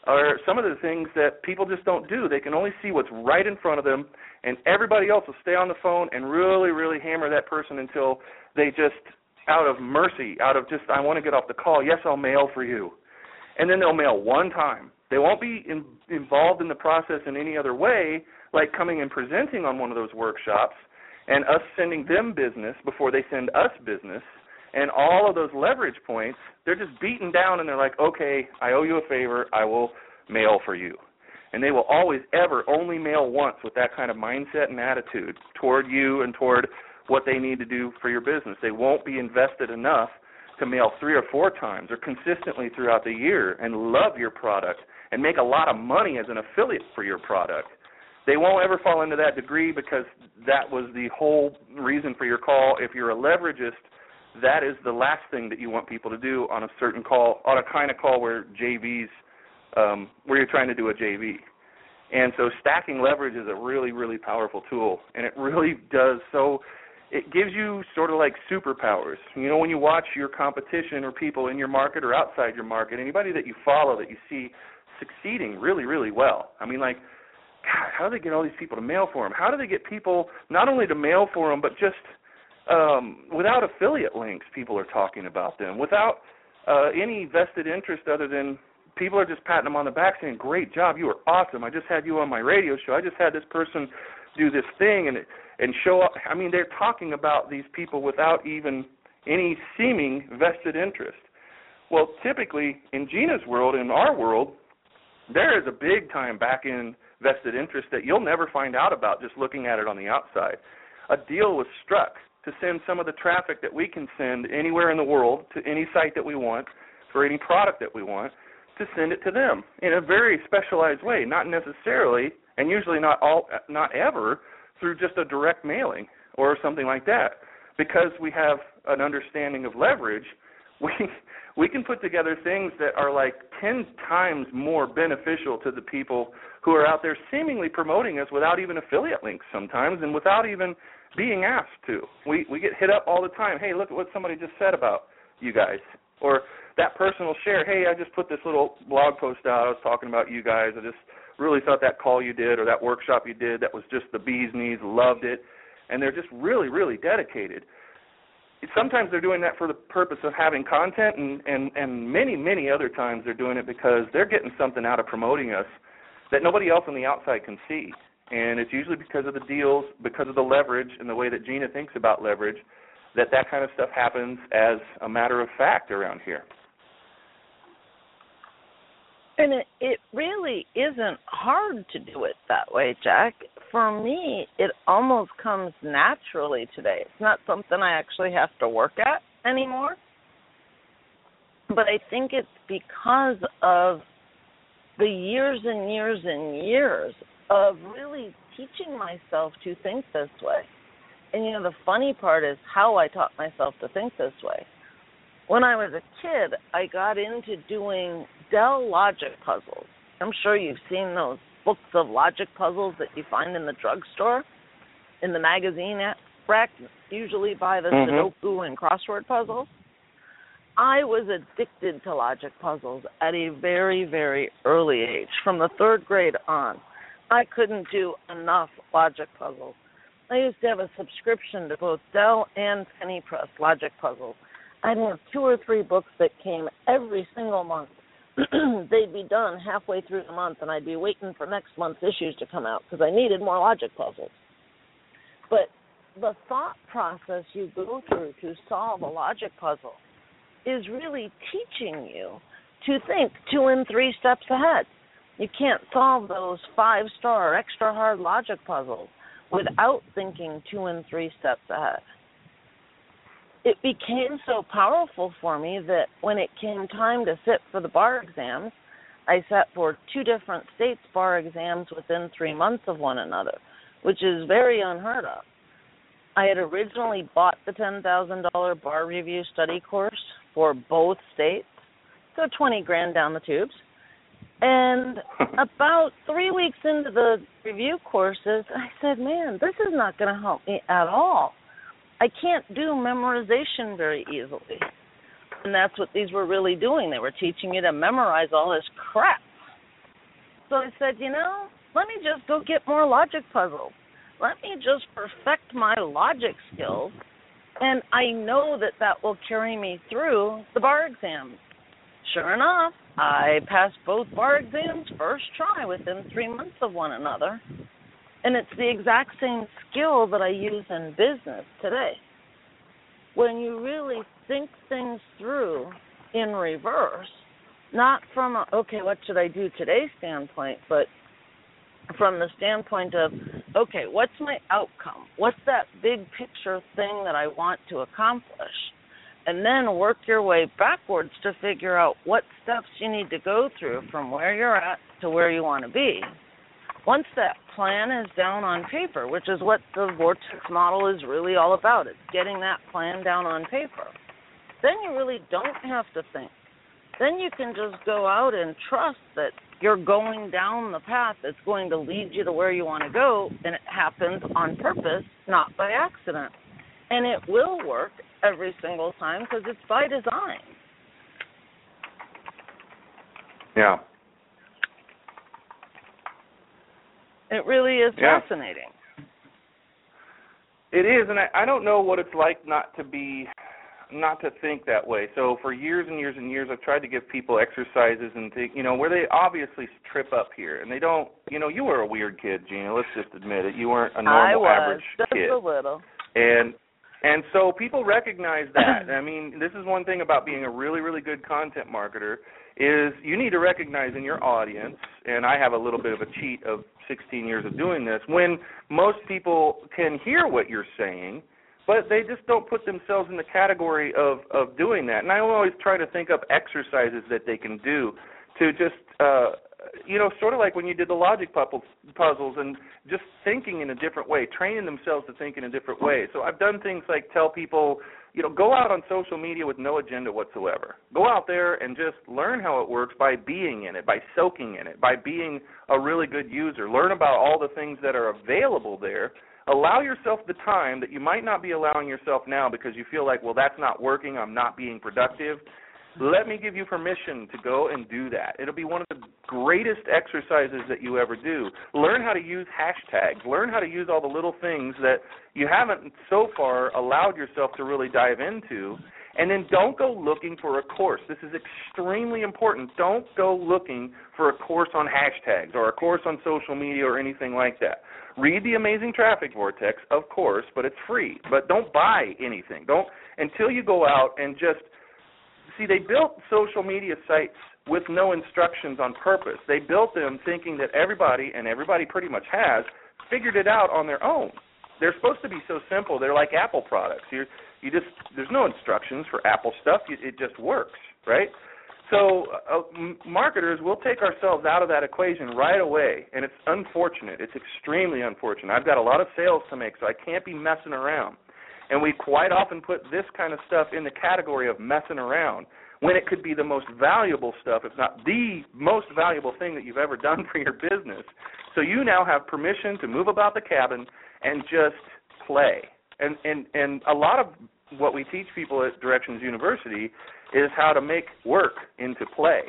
are some of the things that people just don't do. They can only see what's right in front of them, and everybody else will stay on the phone and really, really hammer that person until they just out of mercy, out of just I want to get off the call. Yes, I'll mail for you, and then they'll mail one time. They won't be in, involved in the process in any other way, like coming and presenting on one of those workshops, and us sending them business before they send us business, and all of those leverage points. They're just beaten down, and they're like, okay, I owe you a favor. I will mail for you. And they will always ever only mail once with that kind of mindset and attitude toward you and toward what they need to do for your business. They won't be invested enough to mail three or four times or consistently throughout the year and love your product and make a lot of money as an affiliate for your product. They won't ever fall into that degree because that was the whole reason for your call. If you're a leveragist, that is the last thing that you want people to do on a certain call, on a kind of call where JVs, um, where you're trying to do a JV. And so stacking leverage is a really, really powerful tool, and it really does so it gives you sort of like superpowers. You know, when you watch your competition or people in your market or outside your market, anybody that you follow that you see succeeding really, really well. I mean, like, God, how do they get all these people to mail for them? How do they get people not only to mail for them, but just um, without affiliate links? People are talking about them without uh, any vested interest other than people are just patting them on the back saying, "Great job, you were awesome. I just had you on my radio show. I just had this person do this thing," and and show up. I mean, they're talking about these people without even any seeming vested interest. Well, typically in Gina's world, in our world, there is a big time back in vested interest that you'll never find out about just looking at it on the outside. A deal was struck to send some of the traffic that we can send anywhere in the world to any site that we want for any product that we want to send it to them in a very specialized way, not necessarily and usually not all not ever through just a direct mailing or something like that. Because we have an understanding of leverage, *laughs* we we can put together things that are like 10 times more beneficial to the people who are out there seemingly promoting us without even affiliate links sometimes and without even being asked to. We we get hit up all the time. Hey, look at what somebody just said about you guys. Or that person will share, "Hey, I just put this little blog post out. I was talking about you guys. I just really thought that call you did or that workshop you did that was just the bee's knees. Loved it." And they're just really really dedicated sometimes they're doing that for the purpose of having content and and and many many other times they're doing it because they're getting something out of promoting us that nobody else on the outside can see and it's usually because of the deals because of the leverage and the way that Gina thinks about leverage that that kind of stuff happens as a matter of fact around here and it it really isn't hard to do it that way jack for me, it almost comes naturally today. It's not something I actually have to work at anymore. But I think it's because of the years and years and years of really teaching myself to think this way. And you know, the funny part is how I taught myself to think this way. When I was a kid, I got into doing Dell logic puzzles. I'm sure you've seen those books of logic puzzles that you find in the drugstore, in the magazine rack, usually by the mm-hmm. Sudoku and crossword puzzles. I was addicted to logic puzzles at a very, very early age, from the third grade on. I couldn't do enough logic puzzles. I used to have a subscription to both Dell and Penny Press logic puzzles. I'd have two or three books that came every single month *clears throat* they'd be done halfway through the month, and I'd be waiting for next month's issues to come out because I needed more logic puzzles. But the thought process you go through to solve a logic puzzle is really teaching you to think two and three steps ahead. You can't solve those five star extra hard logic puzzles without thinking two and three steps ahead it became so powerful for me that when it came time to sit for the bar exams, I sat for two different states bar exams within three months of one another, which is very unheard of. I had originally bought the $10,000 bar review study course for both states, so 20 grand down the tubes. And *laughs* about three weeks into the review courses, I said, man, this is not going to help me at all. I can't do memorization very easily. And that's what these were really doing. They were teaching you to memorize all this crap. So I said, you know, let me just go get more logic puzzles. Let me just perfect my logic skills. And I know that that will carry me through the bar exams. Sure enough, I passed both bar exams first try within three months of one another. And it's the exact same skill that I use in business today. When you really think things through in reverse, not from a, okay, what should I do today standpoint, but from the standpoint of, okay, what's my outcome? What's that big picture thing that I want to accomplish? And then work your way backwards to figure out what steps you need to go through from where you're at to where you want to be once that plan is down on paper, which is what the vortex model is really all about, it's getting that plan down on paper. Then you really don't have to think. Then you can just go out and trust that you're going down the path that's going to lead you to where you want to go, and it happens on purpose, not by accident. And it will work every single time because it's by design. Yeah. It really is yeah. fascinating. It is, and I, I don't know what it's like not to be, not to think that way. So for years and years and years, I've tried to give people exercises and think, you know, where they obviously trip up here, and they don't. You know, you were a weird kid, Gina. Let's just admit it. You weren't a normal I was, average just kid. a little. And and so people recognize that. I mean, this is one thing about being a really, really good content marketer is you need to recognize in your audience, and I have a little bit of a cheat of 16 years of doing this, when most people can hear what you're saying, but they just don't put themselves in the category of of doing that. And I always try to think up exercises that they can do to just uh you know, sort of like when you did the logic puzzles, and just thinking in a different way, training themselves to think in a different way. So I've done things like tell people, you know, go out on social media with no agenda whatsoever. Go out there and just learn how it works by being in it, by soaking in it, by being a really good user. Learn about all the things that are available there. Allow yourself the time that you might not be allowing yourself now because you feel like, well, that's not working, I'm not being productive let me give you permission to go and do that. It'll be one of the greatest exercises that you ever do. Learn how to use hashtags. Learn how to use all the little things that you haven't so far allowed yourself to really dive into. And then don't go looking for a course. This is extremely important. Don't go looking for a course on hashtags or a course on social media or anything like that. Read The Amazing Traffic Vortex, of course, but it's free. But don't buy anything. Don't until you go out and just see, they built social media sites with no instructions on purpose. They built them thinking that everybody, and everybody pretty much has, figured it out on their own. They're supposed to be so simple. They're like Apple products. You you just there's no instructions for Apple stuff. You, it just works, right? So uh, marketers will take ourselves out of that equation right away, and it's unfortunate. It's extremely unfortunate. I've got a lot of sales to make, so I can't be messing around. And we quite often put this kind of stuff in the category of messing around when it could be the most valuable stuff, if not the most valuable thing that you've ever done *laughs* for your business. So you now have permission to move about the cabin and just play. And and and a lot of what we teach people at Directions University is how to make work into play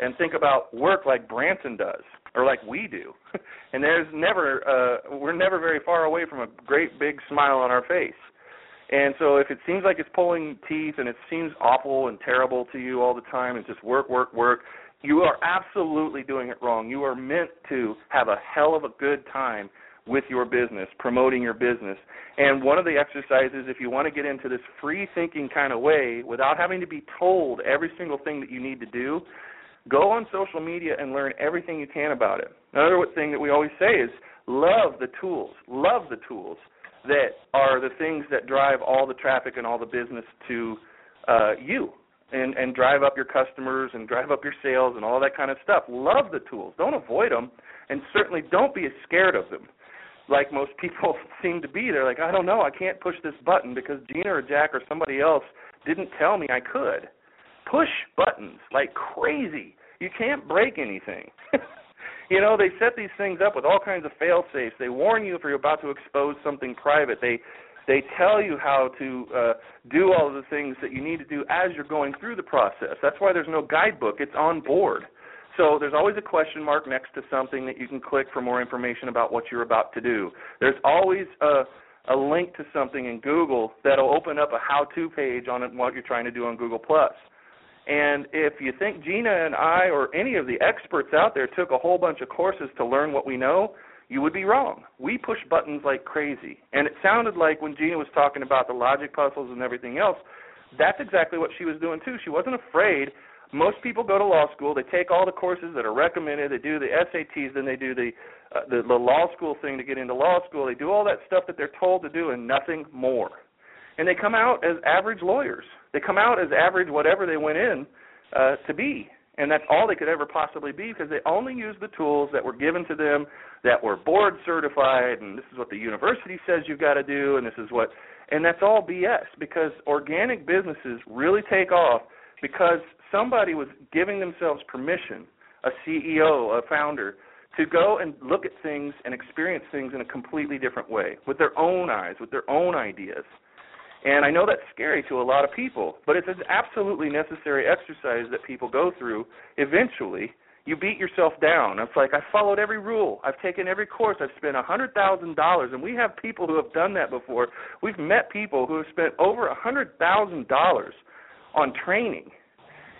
and think about work like Branson does or like we do. *laughs* and there's never uh we're never very far away from a great big smile on our face. And so if it seems like it's pulling teeth and it seems awful and terrible to you all the time and just work, work, work, you are absolutely doing it wrong. You are meant to have a hell of a good time with your business, promoting your business. And one of the exercises, if you want to get into this free thinking kind of way without having to be told every single thing that you need to do, go on social media and learn everything you can about it. Another thing that we always say is love the tools. Love the tools that are the things that drive all the traffic and all the business to uh, you and and drive up your customers and drive up your sales and all that kind of stuff. Love the tools. Don't avoid them, and certainly don't be scared of them. Like most *laughs* people seem to be, they're like, I don't know, I can't push this button because Gina or Jack or somebody else didn't tell me I could. Push buttons like crazy. You can't break anything. *laughs* You know, they set these things up with all kinds of fail safes. They warn you if you're about to expose something private. They they tell you how to uh, do all of the things that you need to do as you're going through the process. That's why there's no guidebook. It's on board. So there's always a question mark next to something that you can click for more information about what you're about to do. There's always a a link to something in Google that'll open up a how-to page on what you're trying to do on Google Plus. And if you think Gina and I or any of the experts out there took a whole bunch of courses to learn what we know, you would be wrong. We push buttons like crazy. And it sounded like when Gina was talking about the logic puzzles and everything else, that's exactly what she was doing too. She wasn't afraid. Most people go to law school, they take all the courses that are recommended, they do the SATs, then they do the uh, the, the law school thing to get into law school. They do all that stuff that they're told to do and nothing more. And they come out as average lawyers they come out as average whatever they went in uh, to be. And that's all they could ever possibly be because they only used the tools that were given to them that were board certified and this is what the university says you've got to do and this is what and that's all BS because organic businesses really take off because somebody was giving themselves permission, a CEO, a founder, to go and look at things and experience things in a completely different way with their own eyes, with their own ideas. And I know that's scary to a lot of people, but it's an absolutely necessary exercise that people go through. Eventually, you beat yourself down. It's like I followed every rule. I've taken every course. I've spent a hundred thousand dollars, and we have people who have done that before. We've met people who have spent over a hundred thousand dollars on training,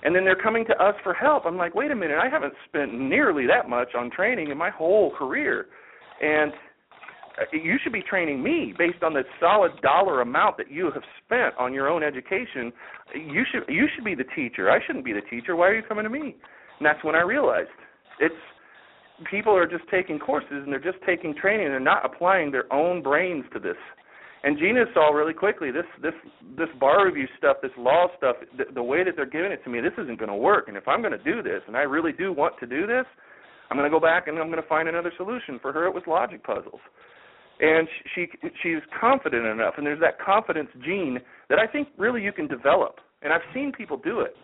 and then they're coming to us for help. I'm like, wait a minute, I haven't spent nearly that much on training in my whole career, and you should be training me based on the solid dollar amount that you have spent on your own education. You should you should be the teacher. I shouldn't be the teacher. Why are you coming to me? And that's when I realized it's people are just taking courses and they're just taking training and they're not applying their own brains to this. And Gina saw really quickly this this this bar review stuff, this law stuff, the, the way that they're giving it to me, this isn't going to work. And if I'm going to do this, and I really do want to do this, I'm going to go back and I'm going to find another solution. For her, it was logic puzzles, and she she's confident enough, and there's that confidence gene that I think really you can develop, and I've seen people do it,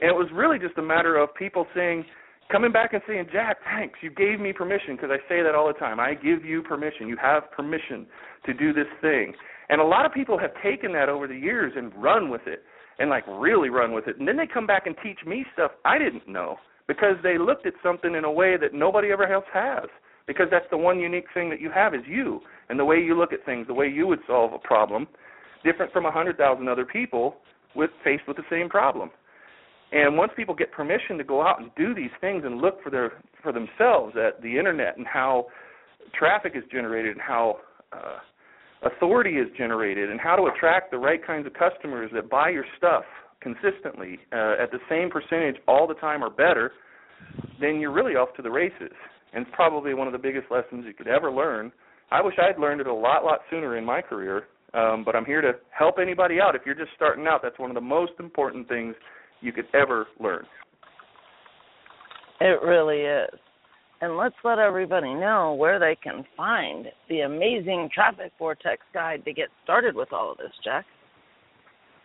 and it was really just a matter of people saying. Coming back and saying, Jack, thanks. You gave me permission because I say that all the time. I give you permission. You have permission to do this thing. And a lot of people have taken that over the years and run with it and like really run with it. And then they come back and teach me stuff I didn't know because they looked at something in a way that nobody ever else has. Because that's the one unique thing that you have is you and the way you look at things, the way you would solve a problem, different from a hundred thousand other people with faced with the same problem. And once people get permission to go out and do these things and look for their for themselves at the internet and how traffic is generated and how uh, authority is generated and how to attract the right kinds of customers that buy your stuff consistently uh, at the same percentage all the time or better, then you're really off to the races. And it's probably one of the biggest lessons you could ever learn. I wish I'd learned it a lot, lot sooner in my career. Um, but I'm here to help anybody out. If you're just starting out, that's one of the most important things you could ever learn. It really is and let's let everybody know where they can find the amazing Traffic Vortex guide to get started with all of this, Jack.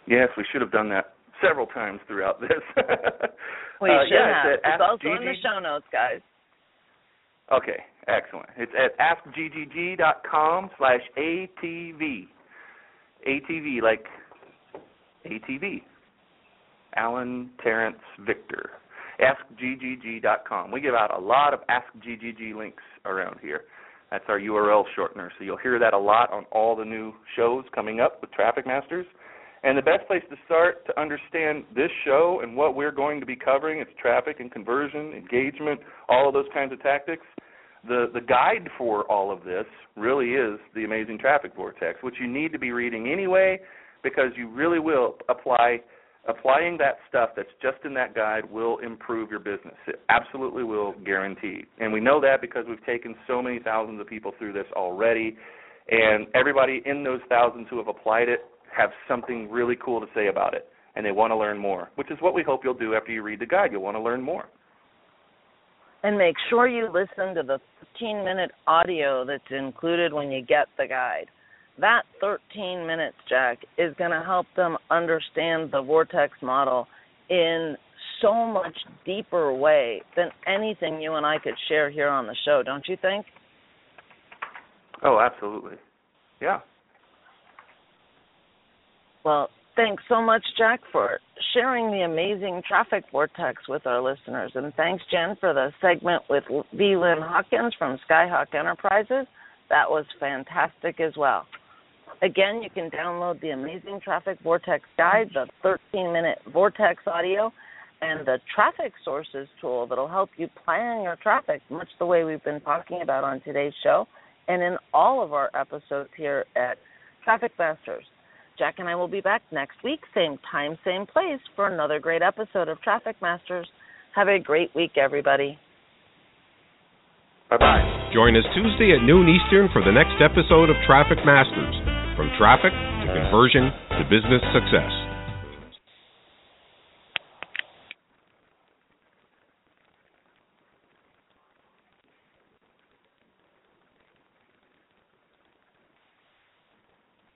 Yes, we should have done that several times throughout this. we *laughs* uh, should yeah, have. It's, it's also in the show notes, guys. Okay, excellent. It's at askggg.com slash ATV. ATV, like ATV. Alan Terrence Victor askggg.com. We give out a lot of AskGGG links around here. That's our URL shortener. So you'll hear that a lot on all the new shows coming up with Traffic Masters. And the best place to start to understand this show and what we're going to be covering, it's traffic and conversion, engagement, all of those kinds of tactics. The the guide for all of this really is the Amazing Traffic Vortex, which you need to be reading anyway because you really will apply applying that stuff that's just in that guide will improve your business. It absolutely will, guaranteed. And we know that because we've taken so many thousands of people through this already, and everybody in those thousands who have applied it have something really cool to say about it, and they want to learn more, which is what we hope you'll do after you read the guide. You'll want to learn more. And make sure you listen to the 15 minute audio that's included when you get the guide that 13 minutes, Jack, is going to help them understand the vortex model in so much deeper way than anything you and I could share here on the show, don't you think? Oh, absolutely. Yeah. Well, thanks so much, Jack, for sharing the amazing traffic vortex with our listeners. And thanks, Jen, for the segment with V. Lynn Hawkins from Skyhawk Enterprises. That was fantastic as well. Again, you can download the Amazing Traffic Vortex Guide, the 13 minute Vortex audio, and the Traffic Sources tool that'll help you plan your traffic, much the way we've been talking about on today's show and in all of our episodes here at Traffic Masters. Jack and I will be back next week, same time, same place, for another great episode of Traffic Masters. Have a great week, everybody. Bye bye. Join us Tuesday at noon Eastern for the next episode of Traffic Masters. From traffic to conversion to business success.